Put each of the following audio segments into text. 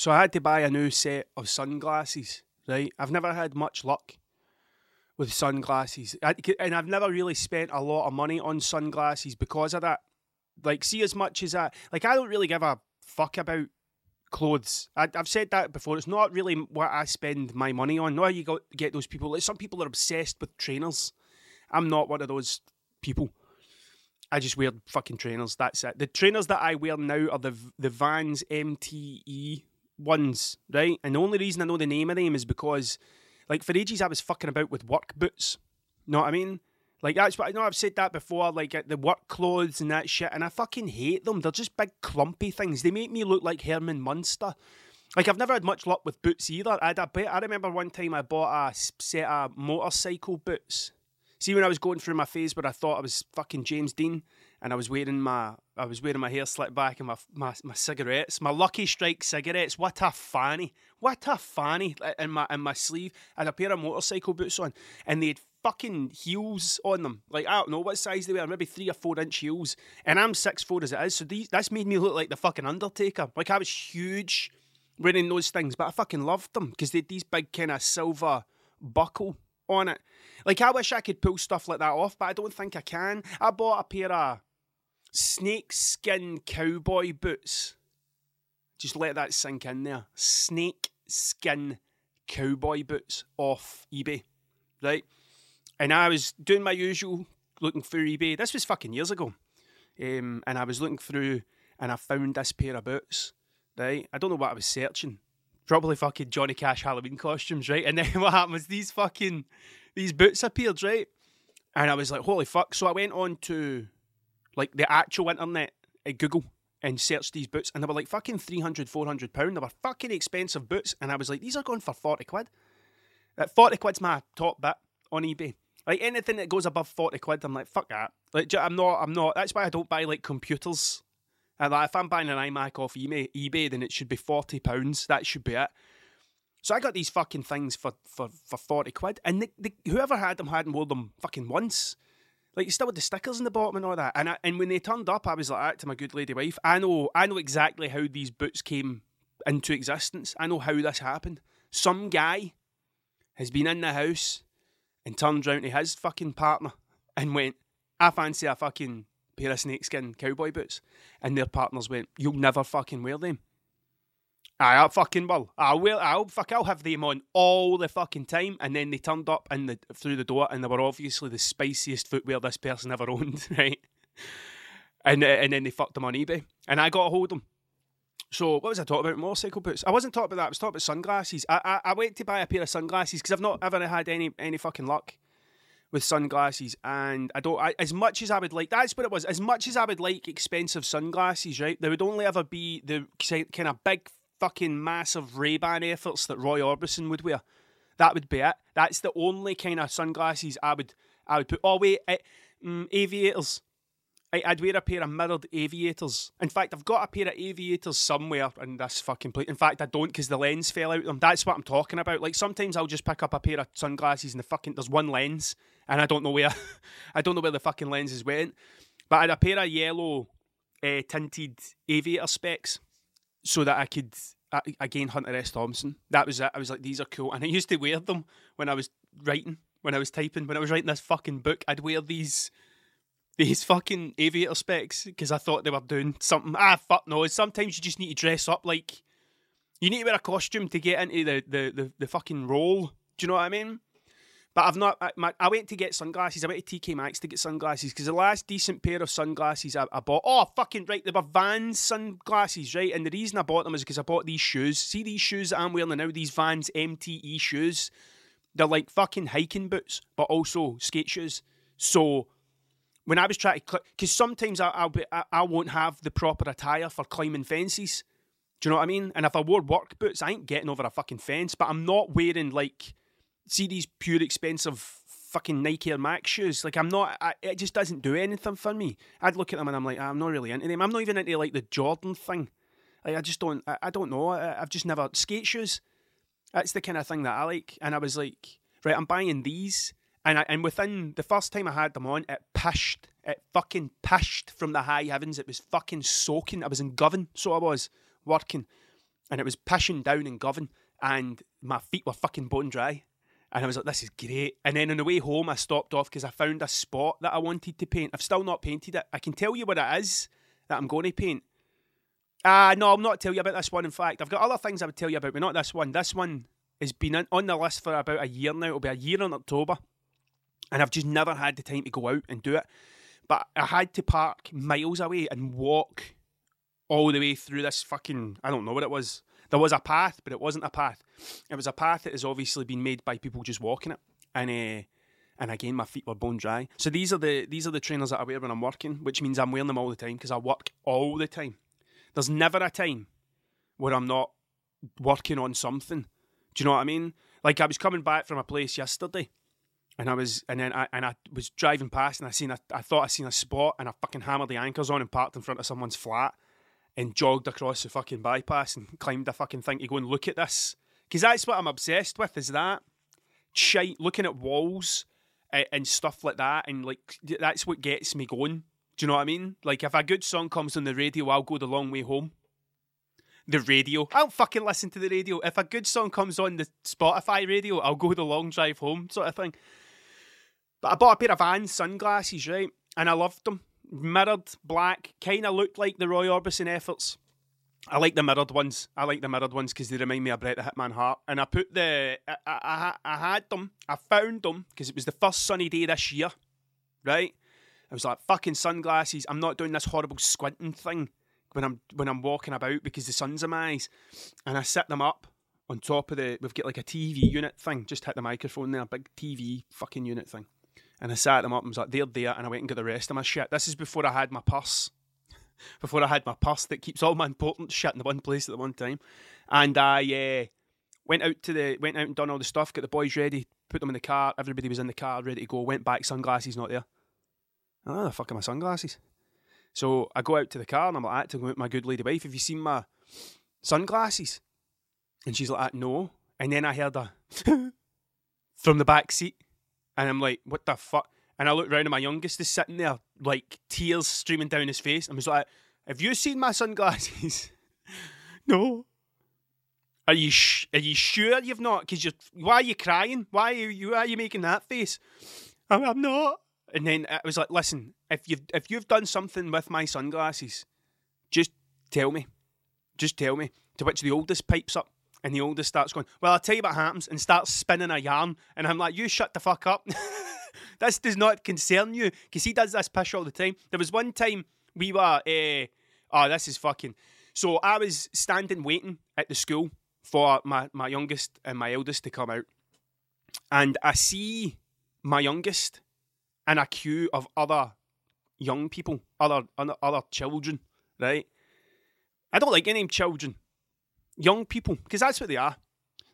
so I had to buy a new set of sunglasses. Right, I've never had much luck with sunglasses, I, and I've never really spent a lot of money on sunglasses because of that. Like, see, as much as I like, I don't really give a fuck about clothes. I, have said that before. It's not really what I spend my money on. No, you go, get those people. Like some people are obsessed with trainers. I'm not one of those people. I just wear fucking trainers. That's it. The trainers that I wear now are the the Vans MTE ones, right? And the only reason I know the name of them is because, like, for ages I was fucking about with work boots. You Know what I mean? Like that's what I know. I've said that before. Like the work clothes and that shit, and I fucking hate them. They're just big clumpy things. They make me look like Herman Munster. Like I've never had much luck with boots either. I had a bit, I remember one time I bought a set of motorcycle boots. See when I was going through my phase where I thought I was fucking James Dean, and I was wearing my I was wearing my hair slicked back and my my, my cigarettes, my Lucky Strike cigarettes. What a fanny! What a fanny in my in my sleeve. Had a pair of motorcycle boots on, and they had fucking heels on them. Like I don't know what size they were, maybe three or four inch heels. And I'm six four as it is, so these that's made me look like the fucking Undertaker. Like I was huge wearing those things, but I fucking loved them because they had these big kind of silver buckle on it. Like I wish I could pull stuff like that off, but I don't think I can. I bought a pair of snake skin cowboy boots. Just let that sink in there. Snake skin cowboy boots off eBay, right? And I was doing my usual looking through eBay. This was fucking years ago. Um, and I was looking through and I found this pair of boots, right? I don't know what I was searching. Probably fucking Johnny Cash Halloween costumes, right? And then what happened was these fucking, these boots appeared, right? And I was like, holy fuck. So I went on to like the actual internet at uh, Google and searched these boots and they were like fucking 300, 400 pound. They were fucking expensive boots. And I was like, these are going for 40 quid. That 40 quid's my top bit on eBay. Like anything that goes above forty quid, I'm like fuck that. Like I'm not, I'm not. That's why I don't buy like computers. And like if I'm buying an iMac off eBay, eBay, then it should be forty pounds. That should be it. So I got these fucking things for for, for forty quid, and the, the, whoever had them hadn't worn them fucking once. Like you still with the stickers in the bottom and all that. And I, and when they turned up, I was like, to my good lady wife, I know I know exactly how these boots came into existence. I know how this happened. Some guy has been in the house and turned round to his fucking partner and went, I fancy a fucking pair of snakeskin cowboy boots. And their partners went, You'll never fucking wear them. I fucking will. I'll. I'll fuck. I'll have them on all the fucking time. And then they turned up and the through the door, and they were obviously the spiciest footwear this person ever owned, right? And uh, and then they fucked them on eBay, and I got a hold of them. So what was I talking about? Motorcycle boots. I wasn't talking about that. I was talking about sunglasses. I I, I went to buy a pair of sunglasses because I've not ever had any any fucking luck with sunglasses, and I don't. I, as much as I would like, that's what it was. As much as I would like expensive sunglasses, right? There would only ever be the kind of big fucking massive Ray Ban efforts that Roy Orbison would wear. That would be it. That's the only kind of sunglasses I would I would put. Oh wait, it, mm, aviators. I, would wear a pair of mirrored aviators. In fact, I've got a pair of aviators somewhere in this fucking place. In fact, I don't because the lens fell out of them. That's what I'm talking about. Like sometimes I'll just pick up a pair of sunglasses and the fucking there's one lens and I don't know where I don't know where the fucking lens is went. But I had a pair of yellow uh, tinted aviator specs so that I could again Hunter S Thompson. That was it. I was like, these are cool, and I used to wear them when I was writing, when I was typing, when I was writing this fucking book. I'd wear these these fucking aviator specs because I thought they were doing something. Ah, fuck no. Sometimes you just need to dress up like you need to wear a costume to get into the the the, the fucking role. Do you know what I mean? But I've not. I, my, I went to get sunglasses. I went to TK Maxx to get sunglasses because the last decent pair of sunglasses I, I, bought. Oh, fucking right, they were Vans sunglasses, right? And the reason I bought them is because I bought these shoes. See these shoes that I'm wearing now? These Vans MTE shoes. They're like fucking hiking boots, but also skate shoes. So when I was trying to, because sometimes I, I'll be, I, I won't have the proper attire for climbing fences. Do you know what I mean? And if I wore work boots, I ain't getting over a fucking fence. But I'm not wearing like, see these pure expensive fucking Nike Air Max shoes. Like I'm not, I, it just doesn't do anything for me. I'd look at them and I'm like, ah, I'm not really into them. I'm not even into like the Jordan thing. Like I just don't, I, I don't know. I, I've just never skate shoes. That's the kind of thing that I like. And I was like, right, I'm buying these and I, and within the first time I had them on, it pished. It fucking pished from the high heavens. It was fucking soaking. I was in Govan, so I was working. and it was pissing down in Govan, and my feet were fucking bone dry. And I was like, this is great. And then on the way home, I stopped off because I found a spot that I wanted to paint. I've still not painted it. I can tell you what it is that I'm going to paint. Ah, uh, no, I'll not tell you about this one. In fact, I've got other things I would tell you about, but not this one. This one has been on the list for about a year now. It'll be a year in October. And I've just never had the time to go out and do it. But I had to park miles away and walk all the way through this fucking, I don't know what it was. There was a path, but it wasn't a path. It was a path that has obviously been made by people just walking it. And uh, and again, my feet were bone dry. So these are the these are the trainers that I wear when I'm working, which means I'm wearing them all the time because I work all the time. There's never a time where I'm not working on something. Do you know what I mean? Like I was coming back from a place yesterday, and I was, and then I and I was driving past, and I seen, a, I thought I seen a spot, and I fucking hammered the anchors on and parked in front of someone's flat, and jogged across the fucking bypass and climbed the fucking thing to go and look at this. Because that's what I'm obsessed with is that shite, looking at walls and, stuff like that. And like, that's what gets me going. Do you know what I mean? Like, if a good song comes on the radio, I'll go the long way home. The radio. I don't fucking listen to the radio. If a good song comes on the Spotify radio, I'll go the long drive home, sort of thing. But I bought a pair of Vans sunglasses, right? And I loved them mirrored black, kind of looked like the Roy Orbison efforts. I like the mirrored ones. I like the mirrored ones because they remind me of Bret the Hitman Hart. And I put the, I, I, I had them, I found them because it was the first sunny day this year, right? I was like, fucking sunglasses. I'm not doing this horrible squinting thing when I'm when I'm walking about because the sun's in my eyes. And I set them up on top of the. We've got like a TV unit thing. Just hit the microphone there, big TV fucking unit thing. And I sat them up and was like, they're there. And I went and got the rest of my shit. This is before I had my purse. before I had my purse that keeps all my important shit in the one place at the one time. And I uh, went out to the went out and done all the stuff, got the boys ready, put them in the car. Everybody was in the car, ready to go. Went back, sunglasses not there. Oh, the fuck are my sunglasses? So I go out to the car and I'm like, to my good lady wife, have you seen my sunglasses? And she's like, no. And then I heard a from the back seat. And I'm like, what the fuck? And I look around and my youngest is sitting there, like tears streaming down his face. I was like, have you seen my sunglasses? no. Are you sh- are you sure you've not? Because you why are you crying? Why are you why are you making that face? I'm, I'm not. And then I was like, listen, if you've if you've done something with my sunglasses, just tell me. Just tell me. To which the oldest pipes up and the oldest starts going, Well, I'll tell you what happens, and starts spinning a yarn. And I'm like, You shut the fuck up. this does not concern you. Because he does this pish all the time. There was one time we were, uh, oh, this is fucking. So I was standing waiting at the school for my, my youngest and my eldest to come out. And I see my youngest in a queue of other young people, other, other children, right? I don't like any children young people, because that's what they are.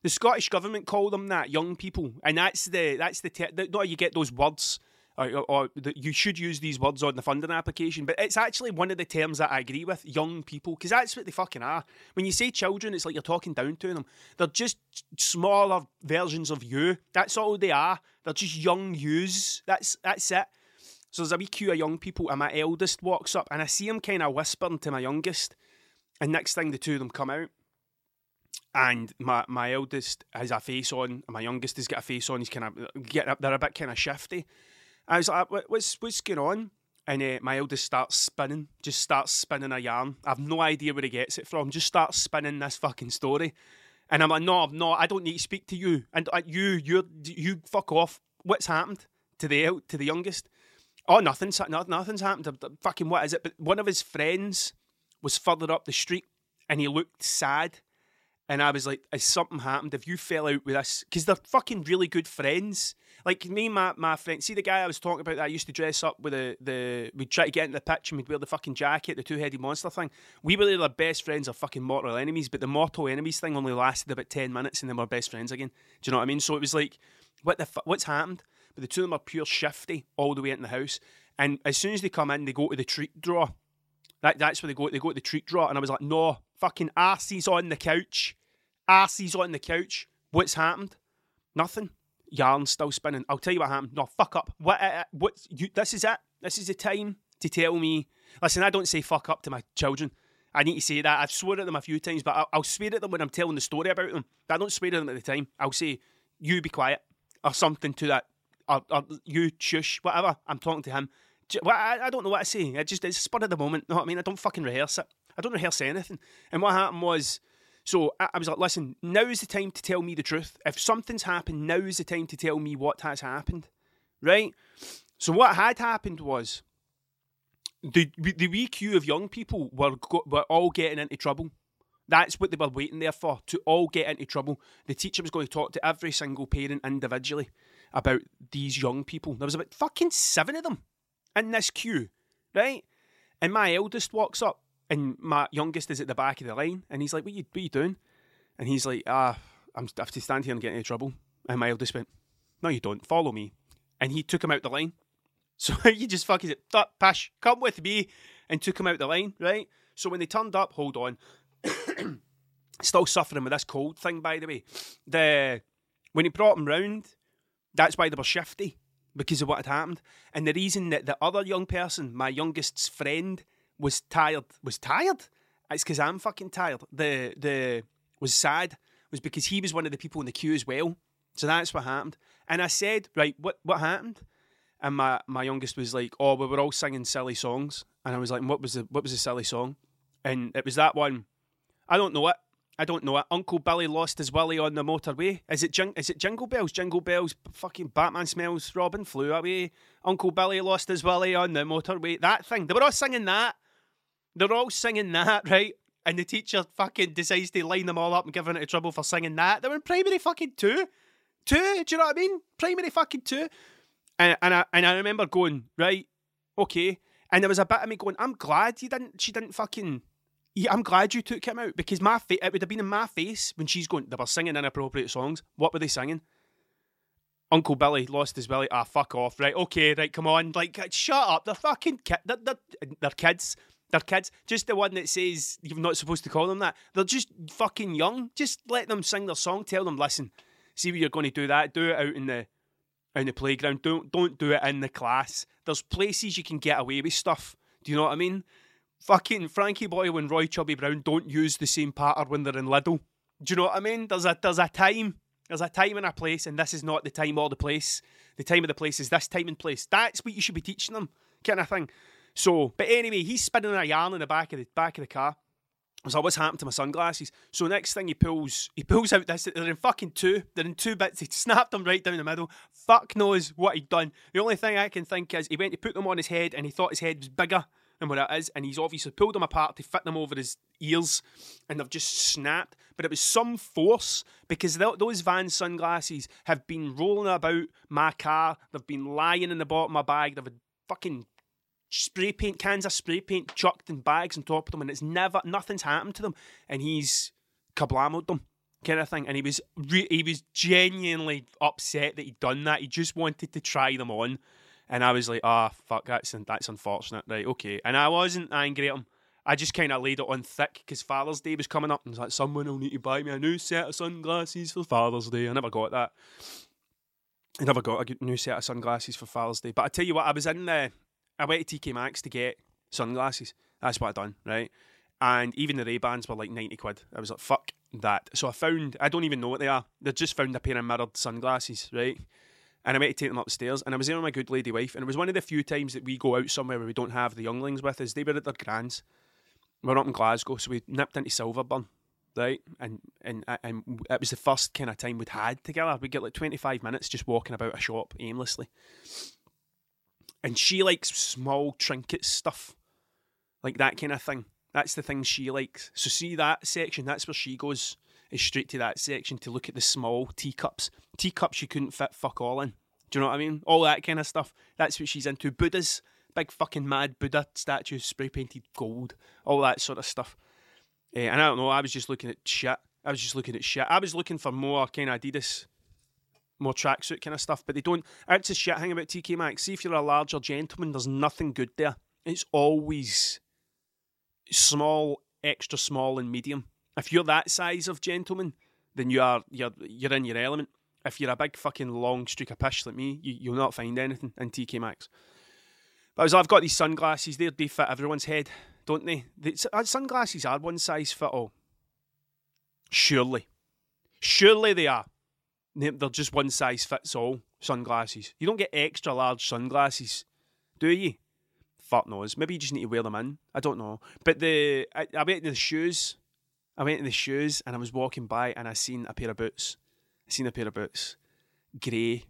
The Scottish government call them that, young people, and that's the that's the te- no you get those words. Or, or, or the, you should use these words on the funding application, but it's actually one of the terms that I agree with. Young people, because that's what they fucking are. When you say children, it's like you're talking down to them. They're just smaller versions of you. That's all they are. They're just young yous. That's that's it. So there's a wee queue of young people, and my eldest walks up, and I see him kind of whispering to my youngest, and next thing the two of them come out, and my my eldest has a face on, my youngest has got a face on. He's kind of getting up. They're a bit kind of shifty. I was like, "What's what's going on?" And uh, my eldest starts spinning, just starts spinning a yarn. I've no idea where he gets it from. Just starts spinning this fucking story, and I'm like, "No, I'm not. I don't need to speak to you." And uh, you, you, you, fuck off. What's happened to the to the youngest? Oh, nothing's nothing's happened. Fucking what is it? But one of his friends was further up the street, and he looked sad and I was like, has something happened? If you fell out with us, Because they're fucking really good friends. Like me my, my friend, see the guy I was talking about that I used to dress up with the, the we'd try to get into the pitch and we'd wear the fucking jacket, the two headed monster thing. We were their best friends or fucking mortal enemies, but the mortal enemies thing only lasted about 10 minutes and then we're best friends again. Do you know what I mean? So it was like, what the fu- what's happened? But the two of them are pure shifty all the way into the house. And as soon as they come in, they go to the treat drawer. That, that's where they go. They go to the treat draw, And I was like, no, fucking arse's on the couch. Arse's on the couch. What's happened? Nothing. Yarn still spinning. I'll tell you what happened. No, fuck up. What? Uh, uh, what? You, this is it. This is the time to tell me. Listen, I don't say fuck up to my children. I need to say that. I've sworn at them a few times, but I'll, I'll swear at them when I'm telling the story about them. I don't swear at them at the time. I'll say, "You be quiet," or something to that, or, or "You shush," whatever. I'm talking to him. Well, I, I don't know what to say. It just it's spur of the moment. You know what I mean? I don't fucking rehearse it. I don't rehearse anything. And what happened was, so I, I was like, listen, now is the time to tell me the truth. If something's happened, now is the time to tell me what has happened, right? So what had happened was the the wee queue of young people were were all getting into trouble. That's what they were waiting there for to all get into trouble. The teacher was going to talk to every single parent individually about these young people. There was about fucking seven of them in this queue, right? And my eldest walks up, and my youngest is at the back of the line, and he's like, "What are you, what are you doing?" And he's like, "Ah, I'm, I have to stand here and get into trouble." And my eldest went, "No, you don't. Follow me." And he took him out the line. So you just fucking said, Pash, come with me, and took him out the line, right? So when they turned up, hold on, still suffering with this cold thing, by the way. The when he brought him round, that's why they were shifty because of what had happened, and the reason that the other young person, my youngest's friend, was tired, was tired. It's because I'm fucking tired. The the was sad was because he was one of the people in the queue as well. So that's what happened. And I said, right, what what happened? and my, my youngest was like, "Oh, we were all singing silly songs," and I was like, "What was the what was the silly song?" And it was that one. I don't know it. I don't know. Uncle Billy lost his willy on the motorway. Is it jing- is it Jingle Bells? Jingle Bells. Fucking Batman smells. Robin flew away. Uncle Billy lost his willy on the motorway. That thing. They were all singing that. They're all singing that, right? And the teacher fucking decides to line them all up and give them trouble for singing that. They were in primary fucking two. Two? Do you know what I mean? Primary fucking two. And and I and I remember going right, okay. And there was a bit of me going, I'm glad you didn't. She didn't fucking. I'm glad you took him out because my fa- it would have been in my face when she's going. They were singing inappropriate songs. What were they singing? Uncle Billy lost his Billy. Ah, fuck off. Right, okay, right, come on. Like, shut up. They're fucking kids. They're, they're, they're kids. They're kids. Just the one that says you're not supposed to call them that. They're just fucking young. Just let them sing their song. Tell them, listen, see what you're going to do that. Do it out in the in the playground. Don't don't do it in the class. There's places you can get away with stuff. Do you know what I mean? Fucking Frankie Boyle and Roy Chubby Brown don't use the same pattern when they're in Lidl. Do you know what I mean? There's a there's a time. There's a time and a place, and this is not the time or the place. The time of the place is this time and place. That's what you should be teaching them, kind of thing. So, but anyway, he's spinning a yarn in the back of the back of the car. I was like, what's happened to my sunglasses? So next thing he pulls, he pulls out this. They're in fucking two. They're in two bits. He snapped them right down the middle. Fuck knows what he'd done. The only thing I can think is he went to put them on his head, and he thought his head was bigger than what it is, and he's obviously pulled them apart to fit them over his ears, and they've just snapped. But it was some force because those Van sunglasses have been rolling about my car. They've been lying in the bottom of my bag. They've had fucking spray paint cans of spray paint chucked in bags on top of them, and it's never nothing's happened to them, and he's kablamoed them kind of thing, and he was re- he was genuinely upset that he'd done that. He just wanted to try them on, and I was like, ah, oh, fuck, that's that's unfortunate, right? Okay, and I wasn't angry at him. I just kind of laid it on thick because Father's Day was coming up, and was like, someone will need to buy me a new set of sunglasses for Father's Day. I never got that. I never got a new set of sunglasses for Father's Day. But I tell you what, I was in there. I went to TK Maxx to get sunglasses. That's what I done, right? And even the Ray Bans were like ninety quid. I was like, fuck that. So I found I don't even know what they are. They just found a pair of mirrored sunglasses, right? And I went to take them upstairs, and I was there with my good lady wife, and it was one of the few times that we go out somewhere where we don't have the younglings with us. They were at their grands. We're up in Glasgow, so we nipped into Silverburn, right? And and and it was the first kind of time we'd had together. We'd get like twenty five minutes just walking about a shop aimlessly and she likes small trinket stuff, like that kind of thing. That's the thing she likes. So see that section. That's where she goes. Is straight to that section to look at the small teacups. Teacups you couldn't fit fuck all in. Do you know what I mean? All that kind of stuff. That's what she's into. Buddhas, big fucking mad Buddha statues, spray painted gold, all that sort of stuff. Uh, and I don't know. I was just looking at shit. I was just looking at shit. I was looking for more kind of Adidas more tracksuit kind of stuff, but they don't. It's a shit thing about TK Maxx. See, if you're a larger gentleman, there's nothing good there. It's always small, extra small, and medium. If you're that size of gentleman, then you are you're you're in your element. If you're a big fucking long streak of pish like me, you, will not find anything in TK Maxx. But as I've got these sunglasses, they they fit everyone's head. don't they? The, uh, sunglasses are one size fit all. Surely. Surely they are. They're just one size fits all sunglasses. You don't get extra large sunglasses, do you? Fuck knows. Maybe you just need to wear them in. I don't know. But the I, I to the shoes. I went to the shoes and I was walking by and I seen a pair of boots. I seen a pair of boots. Grey,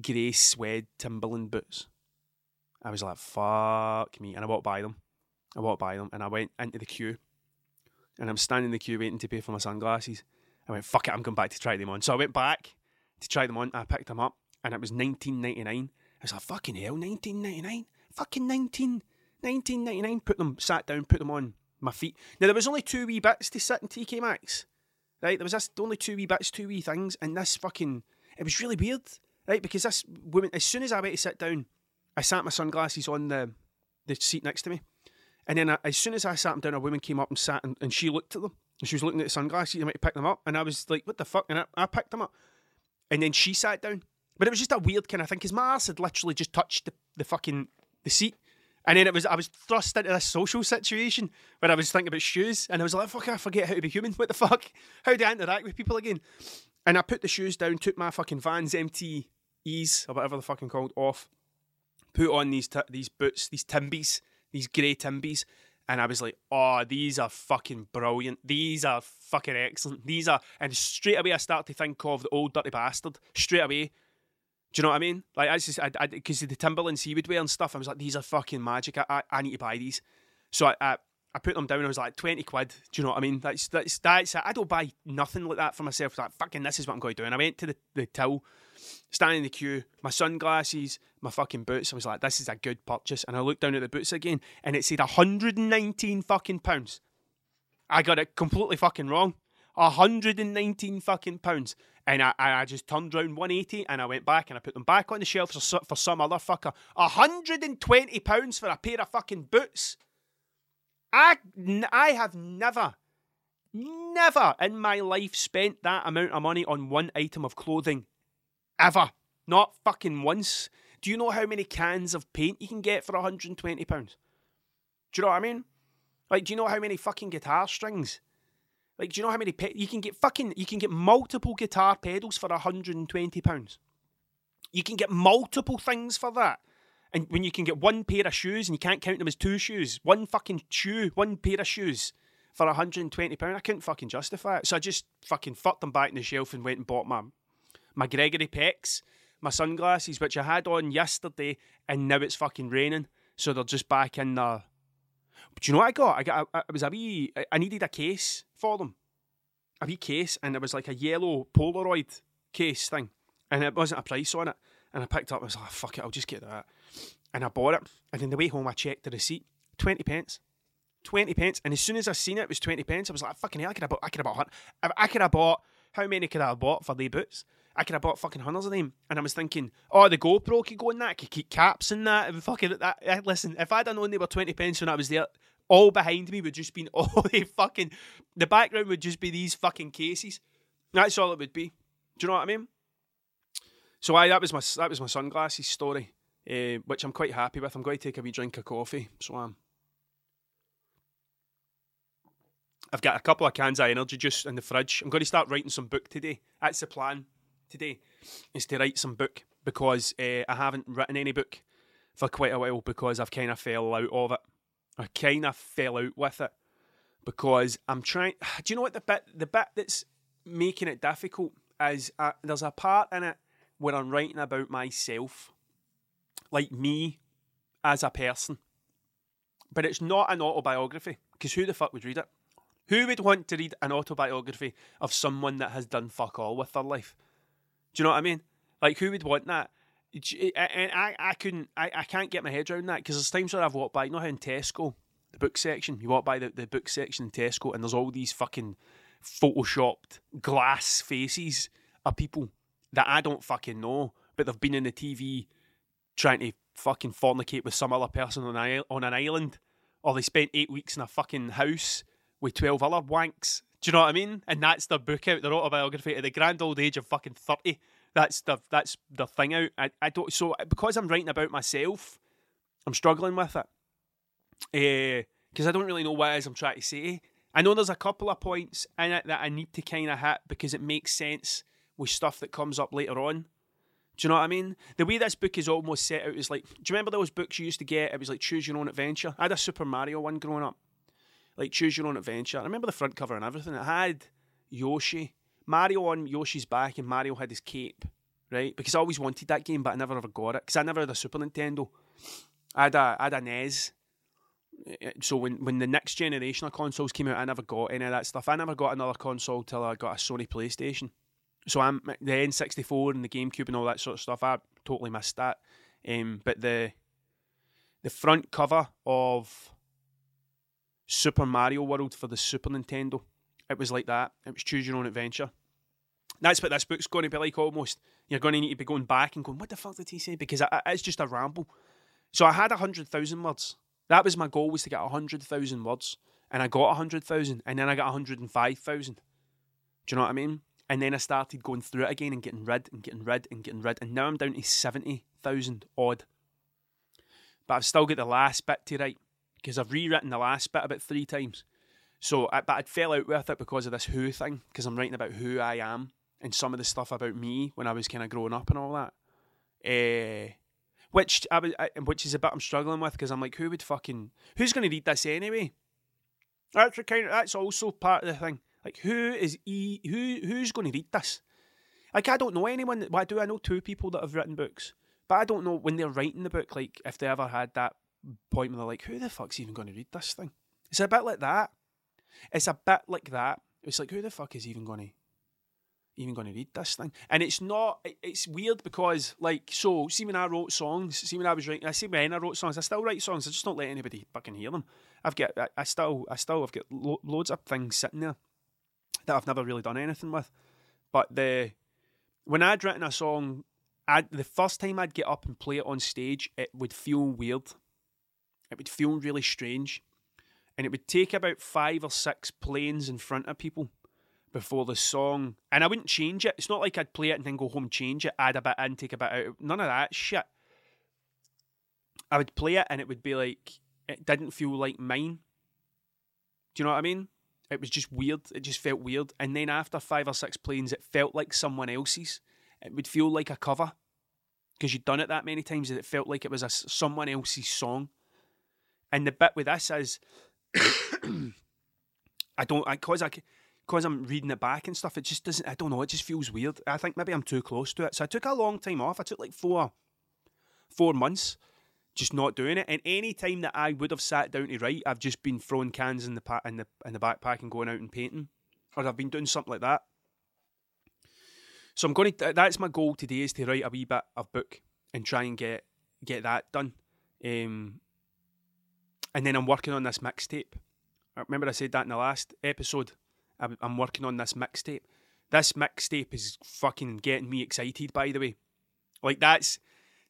grey suede Timberland boots. I was like, fuck me. And I walked by them. I walked by them and I went into the queue. And I'm standing in the queue waiting to pay for my sunglasses. I went, fuck it, I'm going back to try them on. So I went back to try them on. I picked them up and it was 19.99. I was like, fucking hell, 19.99? Fucking 19, 19.99. Put them, sat down, put them on my feet. Now there was only two wee bits to sit in TK Maxx, right? There was this only two wee bits, two wee things, and this fucking it was really weird, right? Because this woman, as soon as I went to sit down, I sat my sunglasses on the the seat next to me, and then I, as soon as I sat them down, a woman came up and sat, and, and she looked at them, and she was looking at the sunglasses, and I went to pick them up, and I was like, what the fuck? And I, I picked them up, and then she sat down, but it was just a weird kind of thing because my ass had literally just touched the, the fucking the seat. And then it was I was thrust into this social situation where I was thinking about shoes and I was like, fuck, I forget how to be human. What the fuck? How do I interact with people again? And I put the shoes down, took my fucking Vans MTEs or whatever the fucking called off, put on these t- these boots, these Timbies, these grey Timbies, and I was like, oh, these are fucking brilliant. These are fucking excellent. These are, and straight away I start to think of the old dirty bastard. Straight away, do you know what I mean? Like I just, I, because the Timberlands he would wear and stuff, I was like, these are fucking magic. I, I, I need to buy these. So I, I, I put them down. I was like, twenty quid. Do you know what I mean? That's that's that's. I don't buy nothing like that for myself. Like fucking, this is what I'm going to do. And I went to the the till, standing in the queue, my sunglasses, my fucking boots. I was like, this is a good purchase. And I looked down at the boots again, and it said 119 fucking pounds. I got it completely fucking wrong. 119 fucking pounds. And I, I just turned round 180 and I went back and I put them back on the shelf for, for some other fucker. 120 pounds for a pair of fucking boots. I, I have never, never in my life spent that amount of money on one item of clothing. Ever. Not fucking once. Do you know how many cans of paint you can get for 120 pounds? Do you know what I mean? Like, do you know how many fucking guitar strings like, do you know how many pe- you can get? Fucking, you can get multiple guitar pedals for hundred and twenty pounds. You can get multiple things for that. And when you can get one pair of shoes and you can't count them as two shoes, one fucking shoe, one pair of shoes for hundred and twenty pound, I couldn't fucking justify it. So I just fucking fucked them back in the shelf and went and bought my my Gregory Pecks, my sunglasses, which I had on yesterday, and now it's fucking raining, so they're just back in the but you know what I got? I got I, was a wee. I needed a case for them, a wee case, and it was like a yellow Polaroid case thing, and it wasn't a price on it. And I picked up. I was like, ah, "Fuck it, I'll just get that." And I bought it. And then the way home, I checked the receipt. Twenty pence. 20 pence. And as soon as I seen it, it was 20 pence. I was like, ah, fucking hell, I could have bought, I could have bought, I could have bought, how many could I have bought for the boots? I could have bought fucking hundreds of them. And I was thinking, oh, the GoPro could go in that. I could keep caps in that. And fucking that. Eh, listen, if I'd known they were 20 pence when I was there, all behind me would just be all the fucking. The background would just be these fucking cases. That's all it would be. Do you know what I mean? So I that was my that was my sunglasses story, uh, which I'm quite happy with. I'm going to take a wee drink of coffee, so I'm. I've got a couple of cans of energy juice in the fridge. I'm going to start writing some book today. That's the plan today is to write some book because uh, I haven't written any book for quite a while because I've kind of fell out of it. I kind of fell out with it because I'm trying. Do you know what the bit the bit that's making it difficult is uh, there's a part in it where I'm writing about myself, like me as a person, but it's not an autobiography because who the fuck would read it? Who would want to read an autobiography of someone that has done fuck all with their life? Do you know what I mean? Like, who would want that? Eh, eh, and I, I couldn't, I, I can't get my head around that because there's times where I've walked by, you know how in Tesco, the book section, you walk by the, the book section in Tesco and there's all these fucking photoshopped glass faces of people that I don't fucking know, but they've been in the TV trying to fucking fornicate with some other person on, a, on an island, or they spent eight weeks in a fucking house with 12 other wanks. Do you know what I mean? And that's their book out, their autobiography at the grand old age of fucking 30. That's the that's the thing out. I, I don't so because I'm writing about myself, I'm struggling with it. Uh, because I don't really know what it is I'm trying to say. I know there's a couple of points in it that I need to kind of hit because it makes sense with stuff that comes up later on. Do you know what I mean? The way this book is almost set out is like, do you remember those books you used to get? It was like Choose Your Own Adventure. I had a Super Mario one growing up, like Choose Your Own Adventure. I remember the front cover and everything. It had Yoshi, Mario on Yoshi's back, and Mario had his cape, right? Because I always wanted that game, but I never ever got it because I never had a Super Nintendo. I had a, I had a NES. Eh, eh, so when, when the next generation of consoles came out, I never got any of that stuff. I never got another console till I got a Sony PlayStation. So I'm eh, the N64 and the GameCube and all that sort of stuff. I totally missed that. Um, but the the front cover of Super Mario World for the Super Nintendo, it was like that. It was choose your own adventure. That's what this book's going to be like. Almost, you're going to need to be going back and going, "What the fuck did he say?" Because it's just a ramble. So I had a hundred thousand words. That was my goal was to get a hundred thousand words, and I got a hundred thousand, and then I got a hundred and five thousand. Do you know what I mean? And then I started going through it again and getting rid and getting rid and getting rid. And now I'm down to 70,000 odd. But I've still got the last bit to write because I've rewritten the last bit about three times. So, I, but I'd fell out with it because of this who thing because I'm writing about who I am and some of the stuff about me when I was kind of growing up and all that. Uh, which I, was, which is a bit I'm struggling with because I'm like, who would fucking who's going to read this anyway? That's kind of that's also part of the thing. Like who is e who who's going to read this? Like I don't know anyone. Well, do. I know two people that have written books, but I don't know when they're writing the book. Like if they ever had that point where they're like, "Who the fuck's even going to read this thing?" It's a bit like that. It's a bit like that. It's like, who the fuck is even going to even going to read this thing? And it's not. It's weird because, like, so see when I wrote songs, see when I was writing, I see when I wrote songs, I still write songs. I just don't let anybody fucking hear them. I've got, I, I still, I still, have got lo- loads of things sitting there that I've never really done anything with. But the when I'd written a song, I'd, the first time I'd get up and play it on stage, it would feel weird. It would feel really strange. And it would take about five or six planes in front of people before the song. And I wouldn't change it. It's not like I'd play it and then go home, change it, add a bit in, take a bit out. None of that shit. I would play it and it would be like, it didn't feel like mine. Do you know what I mean? It was just weird. It just felt weird. And then after five or six planes, it felt like someone else's. It would feel like a cover because you'd done it that many times that it felt like it was a, someone else's song. And the bit with this is, I don't, because I, because I'm reading it back and stuff. It just doesn't. I don't know. It just feels weird. I think maybe I'm too close to it. So I took a long time off. I took like four, four months just not doing it. And any time that I would have sat down to write, I've just been throwing cans in the pa- in the in the backpack and going out and painting, or I've been doing something like that. So I'm going to. That's my goal today is to write a wee bit of book and try and get get that done. Um, and then I'm working on this mixtape. Remember I said that in the last episode. I'm working on this mixtape. This mixtape is fucking getting me excited. By the way, like that's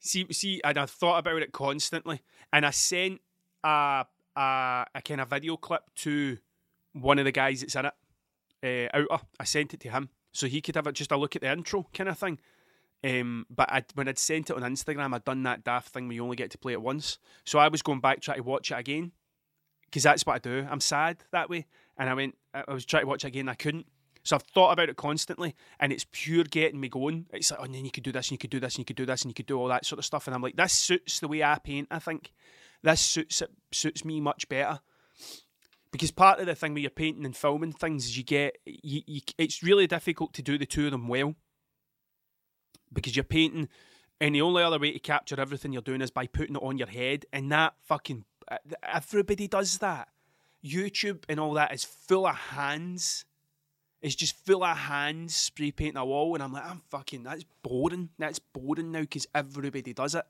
see, see, and I thought about it constantly, and I sent a a, a kind of video clip to one of the guys that's in it, uh, Outer. I sent it to him so he could have just a look at the intro kind of thing. Um, but I'd, when I'd sent it on Instagram, I'd done that daft thing where you only get to play it once. So I was going back trying to watch it again because that's what I do. I'm sad that way, and I went. I was trying to watch it again. I couldn't. So I've thought about it constantly, and it's pure getting me going. It's like, oh, and then you could do this, and you could do this, and you could do this, and you could do all that sort of stuff. And I'm like, this suits the way I paint. I think this suits it suits me much better because part of the thing with you're painting and filming things is you get you, you, it's really difficult to do the two of them well because you're painting and the only other way to capture everything you're doing is by putting it on your head and that fucking everybody does that youtube and all that is full of hands it's just full of hands spray painting a wall, and I'm like, I'm fucking, that's boring. That's boring now because everybody does it.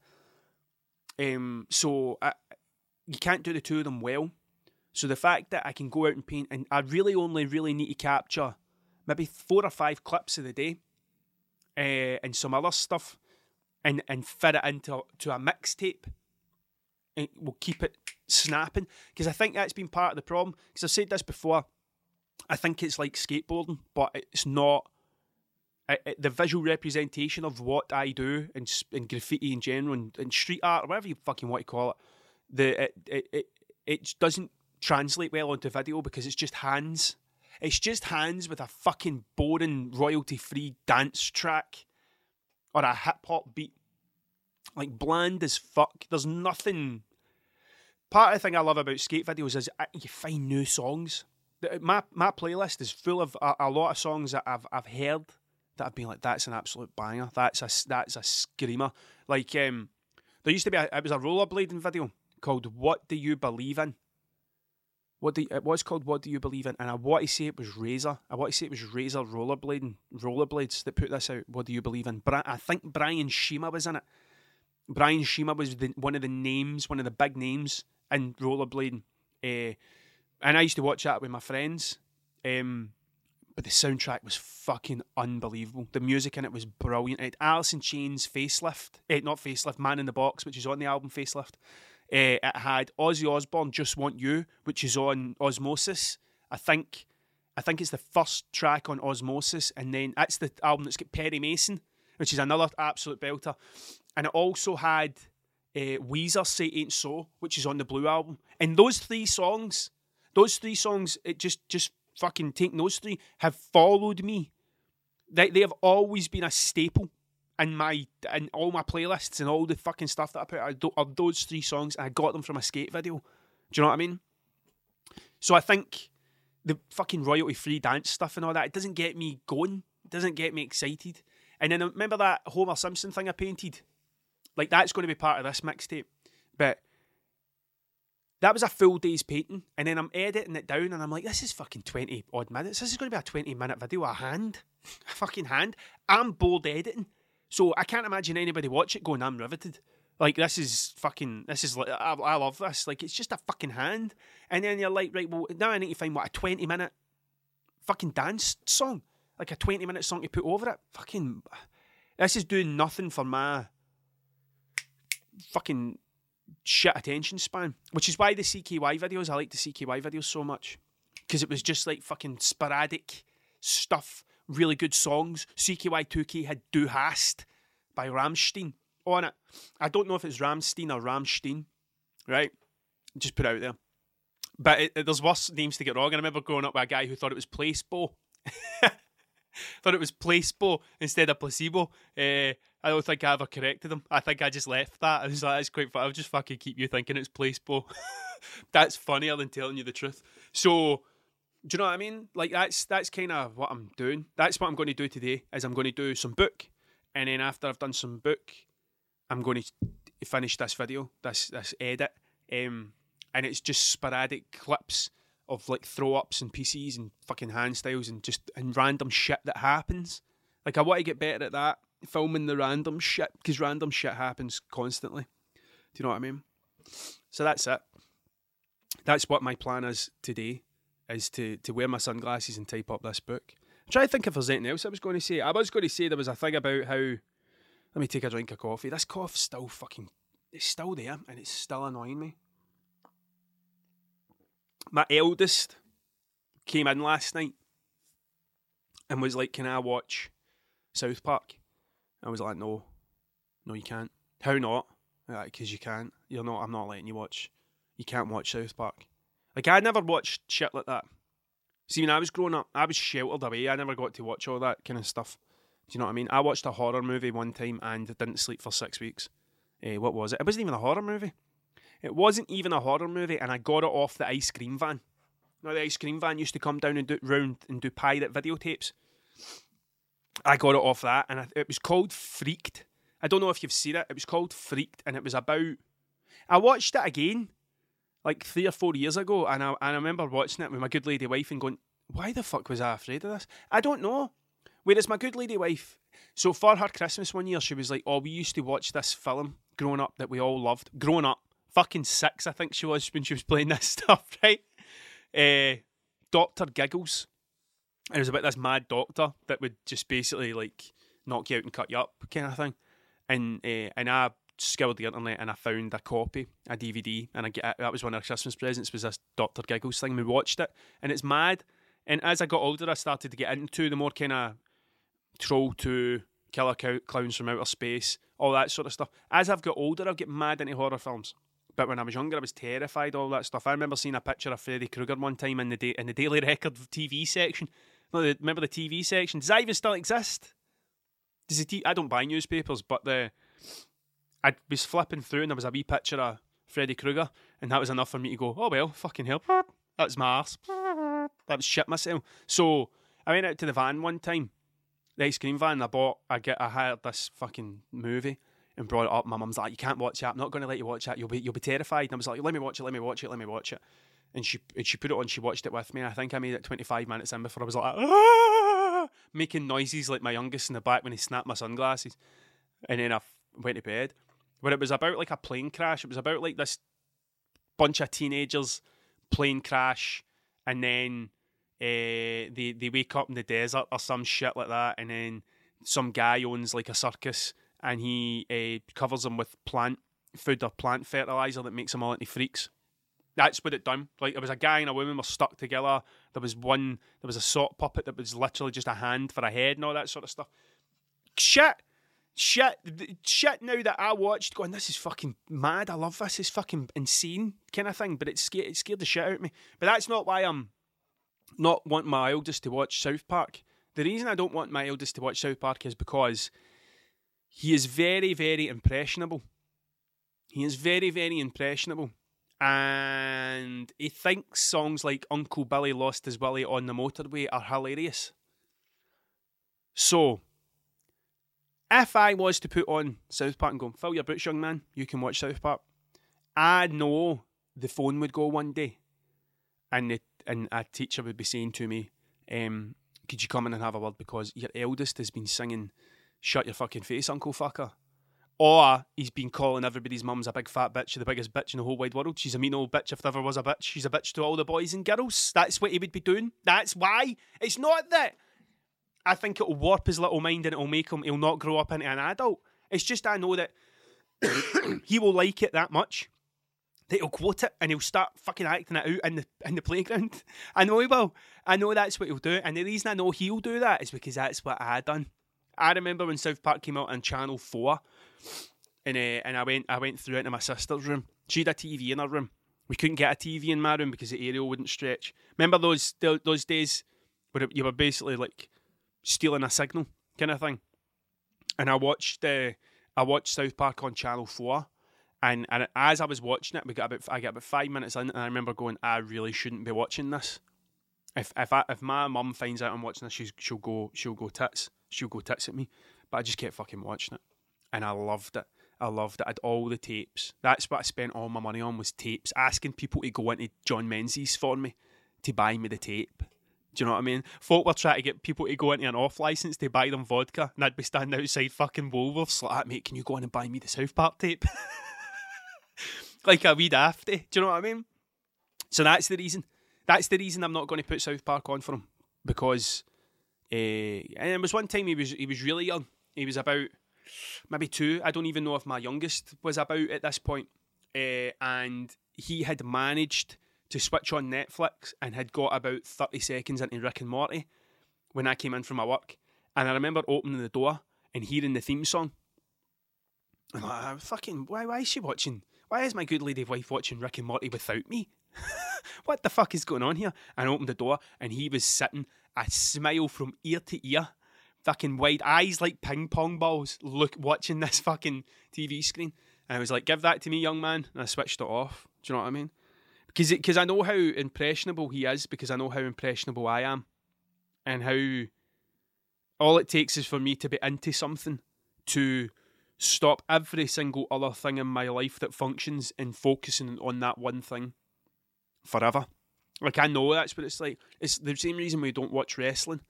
Um, so I, you can't do the two of them well. So the fact that I can go out and paint, and I really only really need to capture maybe four or five clips of the day, uh, and some other stuff, and and fit it into to a mixtape. And we'll keep it snapping because I think that's been part of the problem. Because I've said this before I think it's like skateboarding, but it's not. The visual representation of what I do in, in graffiti in general and, and street art, or whatever you fucking want to call it, the it, it, it, it doesn't translate well onto video because it's just hands. It's just hands with a fucking boring royalty free dance track or a hip hop beat. Like bland as fuck. There's nothing. Part of the thing I love about skate videos is you find new songs. My my playlist is full of a, a lot of songs that I've I've heard that I've been like, that's an absolute banger. That's a that's a screamer. Like um, there used to be a, it was a rollerblading video called "What Do You Believe In." What do you, it was called "What Do You Believe In," and I want to say it was Razor. I want to say it was Razor rollerblading rollerblades that put this out. What do you believe in? But I think Brian Shima was in it. Brian Shima was the, one of the names, one of the big names in rollerblading. Uh, and I used to watch that with my friends. Um, but the soundtrack was fucking unbelievable. The music in it was brilliant. It had Alice in Chains Facelift, eh, not Facelift, Man in the Box, which is on the album Facelift. Eh, it had Ozzy Osbourne Just Want You, which is on Ozzmosis. I think I think it's the first track on Ozzmosis, and then that's the album that's got Perry Mason, which is another absolute belter. And it also had uh, Weezer Say Ain't So, which is on the Blue album. And those three songs, those three songs, it just just fucking take those three have followed me. They they have always been a staple in my in all my playlists and all the fucking stuff that I put out of those three songs. I got them from a skate video. Do you know what I mean? So I think the fucking royalty free dance stuff and all that it doesn't get me going. It doesn't get me excited. And then remember that Homer Simpson thing I painted? Like that's going to be part of this mixtape. But that was a full day's painting, and then I'm editing it down, and I'm like, this is fucking 20 odd minutes. This is going to be a 20 minute video, a hand, a fucking hand. I'm bored editing, so I can't imagine anybody watch it going, I'm riveted. Like this is fucking, this is like, I, I love this. Like it's just a fucking hand, and then you're like, right, well now I need to find what a 20 minute fucking dance song, like a 20 minute song to put over it. Fucking, this is doing nothing for my fucking shit attention span, which is why the CKY videos, I like the CKY videos so much. Because it was just like fucking sporadic stuff, really good songs. CKY 2K had Du Hast by Rammstein on it. I don't know if it's Ramstein or Ramstein, right? Just put out there. But it, it, there's worse names to get wrong. I remember growing up with a guy who thought it was placebo. thought it was placebo instead of placebo. Uh, I don't think I ever corrected him. I think I just left that. I was like, that's quite fun. I'll just fucking keep you thinking it's placebo. that's funnier than telling you the truth. So, do you know what I mean? Like that's that's kind of what I'm doing. That's what I'm going to do today. Is I'm going to do some book, and then after I've done some book, I'm going to finish this video, this this edit, um, and it's just sporadic clips of like throw ups and PCs and fucking hand styles and just and random shit that happens. Like I want to get better at that filming the random shit because random shit happens constantly. Do you know what I mean? So that's it. That's what my plan is today, is to, to wear my sunglasses and type up this book. I'm trying to think if there's anything else I was going to say. I was going to say there was a thing about how. Let me take a drink of coffee. This cough's still fucking. It's still there and it's still annoying me. My eldest came in last night and was like, Can I watch South Park? I was like, no, no, you can't. How not? Because you can't. You're not. I'm not letting you watch. You can't watch South Park. Like I never watched shit like that. See, when I was growing up, I was sheltered away. I never got to watch all that kind of stuff. Do you know what I mean? I watched a horror movie one time and didn't sleep for six weeks. Uh, what was it? It wasn't even a horror movie. It wasn't even a horror movie, and I got it off the ice cream van. Now the ice cream van used to come down and do round and do pirate videotapes. I got it off that, and it was called Freaked. I don't know if you've seen it. It was called Freaked, and it was about. I watched it again, like three or four years ago, and I and I remember watching it with my good lady wife and going, "Why the fuck was I afraid of this?" I don't know. Whereas my good lady wife, so for her Christmas one year, she was like, "Oh, we used to watch this film growing up that we all loved. Growing up, fucking six, I think she was when she was playing this stuff, right? Uh, Doctor Giggles." it was about this mad doctor that would just basically like knock you out and cut you up, kind of thing. And uh, and I scoured the internet and I found a copy, a DVD, and I that was one of our Christmas presents was this Doctor Giggles thing. We watched it, and it's mad. And as I got older, I started to get into the more kind of Troll 2 Killer Klowns from Outer Space, all that sort of stuff. As I've got older, I've get mad into horror films But when I was younger, I was terrified all that stuff. I remember seeing a picture of Freddy Krueger one time in the da- in the Daily Record TV section. Remember the TV section? Does that even still exist? Does the t- I don't buy newspapers, but the I was flipping through and there was a wee picture of Freddy Krueger, and that was enough for me to go, oh well, fucking hell, that was my arse. That was shit myself. So I went out to the van one time, the ice cream van. I bought, I get, I hired this fucking movie and brought it up. My mum's like, "You can't watch that. I'm not going to let you watch that. You'll be you'll be terrified." And I was like, "Let me watch it. Let me watch it. Let me watch it." And she and she put it on. She watched it with me. I think I made it 25 minutes in before I was like, ah! making noises like my youngest in the back when he snapped my sunglasses. And then I went to bed. But it was about like a plane crash. It was about like this bunch of teenagers plane crash, and then uh, they they wake up in the desert or some shit like that, and then some guy owns like a circus and he uh, covers them with plant food or plant fertilizer that makes them all into freaks. That's what it done. Like there was a guy and a woman were stuck together. There was one. There was a sock puppet that was literally just a hand for a head and all that sort of stuff. Shit, shit, shit. Now that I watched, going, this is fucking mad. I love this. It's fucking insane kind of thing. But it scared, it scared the shit out of me. But that's not why I'm not wanting my eldest to watch South Park. The reason I don't want my eldest to watch South Park is because he is very, very impressionable. He is very, very impressionable. And he thinks songs like Uncle Billy Lost His Willie on the Motorway are hilarious. So, if I was to put on South Park and go, fill your boots, young man, you can watch South Park, I know the phone would go one day and, the, and a teacher would be saying to me, um, could you come in and have a word because your eldest has been singing shut your fucking face, Uncle Fucker. Or he's been calling everybody's mum's a big fat bitch, the biggest bitch in the whole wide world. She's a mean old bitch if there ever was a bitch. She's a bitch to all the boys and girls. That's what he would be doing. That's why. It's not that I think it'll warp his little mind and it'll make him, he'll not grow up into an adult. It's just I know that he will like it that much that he'll quote it and he'll start fucking acting it out in the in the playground. I know he will. I know that's what he'll do. And the reason I know he'll do that is because that's what I done. I remember when South Park came out on Channel Four, and uh, and I went I went through into my sister's room. She had a TV in her room. We couldn't get a TV in my room because the aerial wouldn't stretch. Remember those those days where you were basically like stealing a signal kind of thing. And I watched uh, I watched South Park on Channel Four, and and as I was watching it, we got about I got about five minutes in, and I remember going, I really shouldn't be watching this. If if I, if my mum finds out I'm watching this, she's, she'll go she'll go tits she'll go tits at me. But I just kept fucking watching it, and I loved it. I loved it. I had all the tapes. That's what I spent all my money on was tapes. Asking people to go into John Menzies for me to buy me the tape. Do you know what I mean? Folk were trying to get people to go into an off license to buy them vodka, and I'd be standing outside fucking Woolworths like, mate, can you go in and buy me the South Park tape? like a wee dafty. Do you know what I mean? So that's the reason. That's the reason I'm not going to put South Park on for him because uh, and it was one time he was he was really young. He was about maybe two. I don't even know if my youngest was about at this point. Uh, and he had managed to switch on Netflix and had got about thirty seconds into Rick and Morty when I came in from my work. And I remember opening the door and hearing the theme song. I'm like, ah, fucking, why, why is she watching? Why is my good lady wife watching Rick and Morty without me? what the fuck is going on here? And I opened the door and he was sitting a smile from ear to ear, fucking wide eyes like ping pong balls, look watching this fucking TV screen. And I was like, give that to me, young man. And I switched it off. Do you know what I mean? Because because I know how impressionable he is, because I know how impressionable I am, and how all it takes is for me to be into something to stop every single other thing in my life that functions and focusing on that one thing forever. Like I know that's what it's like. It's the same reason we don't watch wrestling.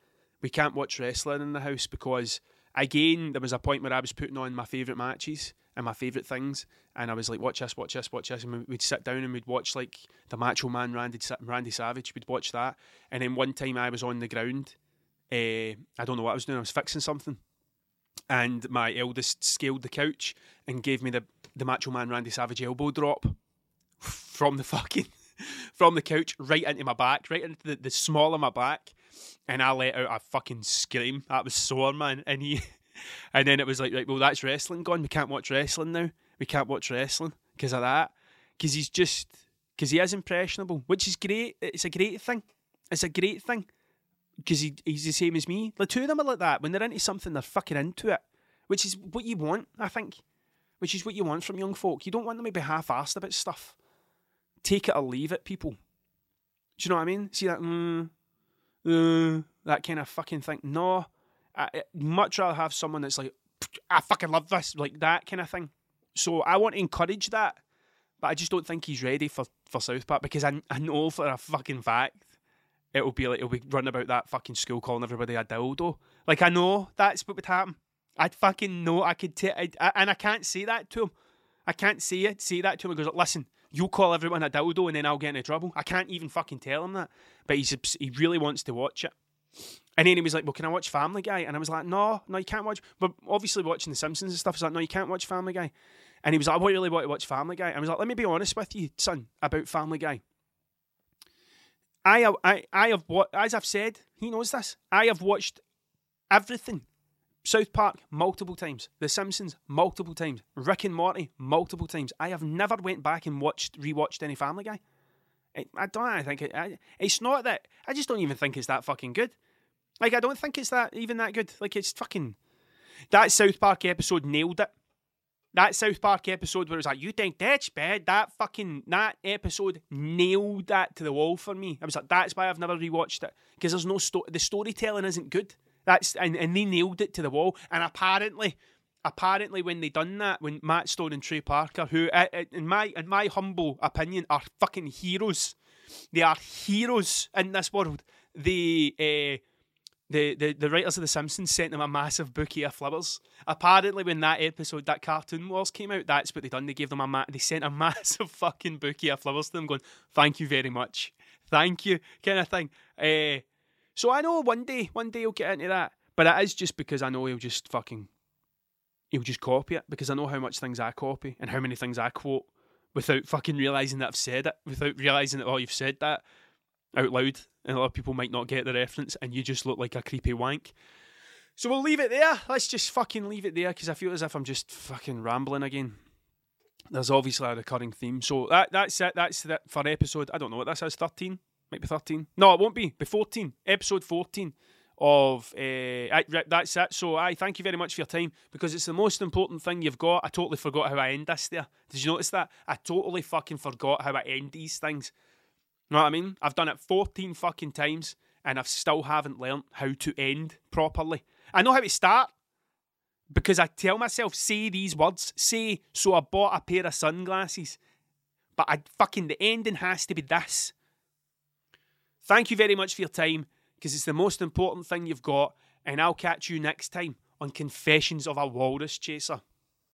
We can't watch wrestling in the house because again, there was a point where I was putting on my favourite matches and my favourite things, and I was like, watch this, watch this, watch this, and we'd sit down and we'd watch like the Macho Man Randy Randy Savage. We'd watch that, and then one time I was on the ground. Uh, I don't know what I was doing. I was fixing something, and my eldest scaled the couch and gave me the the Macho Man Randy Savage elbow drop from the fucking from the couch right into my back, right into the, the small of my back, and I let out a fucking scream. That was sore, man. And he, and then it was like, like, well, that's wrestling gone. We can't watch wrestling now. We can't watch wrestling because of that. because he's just because he is impressionable, which is great. It's a great thing. It's a great thing because he, he's the same as me. The two of them are like that. When they're into something, they're fucking into it, which is what you want, I think. Which is what you want from young folk. You don't want them to be half-assed about stuff. Take it or leave it, people. Do you know what I mean? See that, mm, uh, that kind of fucking thing. No, I, I'd much rather have someone that's like, I fucking love this, like that kind of thing. So I want to encourage that, but I just don't think he's ready for, for South Park because I, I know for a fucking fact it'll be like it'll be run about that fucking school calling everybody a dildo. Like I know that's what would happen. I'd fucking know. I could take, and I can't say that to him. I can't say it. Say that to him. He goes, listen, you call everyone a dildo, and then I'll get into trouble. I can't even fucking tell him that. But he's he really wants to watch it. And then he was like, "Well, can I watch Family Guy?" And I was like, "No, no, you can't watch." But obviously, watching The Simpsons and stuff is like, "No, you can't watch Family Guy." And he was like, "I really want to watch Family Guy." And I was like, "Let me be honest with you, son, about Family Guy. I I, I have what as I've said, he knows this. I have watched everything. South Park multiple times, The Simpsons multiple times, Rick and Morty multiple times. I have never went back and watched rewatched any Family Guy. I, I don't. I think it, I, it's not that. I just don't even think it's that fucking good. Like I don't think it's that even that good. Like it's fucking. That South Park episode nailed it. That South Park episode where it was like, you think that's bad? That fucking that episode nailed that to the wall for me. I was like, that's why I've never rewatched it because there's no sto- the storytelling isn't good. That's and, and they nailed it to the wall. And apparently, apparently when they done that, when Matt Stone and Trey Parker, who uh, uh, in my in my humble opinion are fucking heroes, they are heroes in this world. They. Uh, the, the, the writers of The Simpsons sent them a massive bouquet of flowers. Apparently, when that episode, that Cartoon Wars came out, that's what they done. They gave them a ma- they sent a massive fucking bouquet of flowers to them, going, "Thank you very much, thank you," kind of thing. Uh, so I know one day, one day he'll get into that, but it is just because I know he'll just fucking, he'll just copy it because I know how much things I copy and how many things I quote without fucking realizing that I've said it, without realizing that oh you've said that out loud and a lot of people might not get the reference, and you just look like a creepy wank. So we'll leave it there. Let's just fucking leave it there because I feel as if I'm just fucking rambling again. There's obviously a recurring theme. So that that's it. That's it for episode. I don't know what this is. Thirteen, might be thirteen. No, it won't be. Be fourteen. Episode fourteen of uh, I, that's it. So I thank you very much for your time because it's the most important thing you've got. I totally forgot how I end this. There, did you notice that? I totally fucking forgot how I end these things. You know what I mean? I've done it 14 fucking times and I still haven't learned how to end properly. I know how to start because I tell myself, say these words, say, so I bought a pair of sunglasses. But I fucking, the ending has to be this. Thank you very much for your time because it's the most important thing you've got. And I'll catch you next time on Confessions of a Walrus Chaser.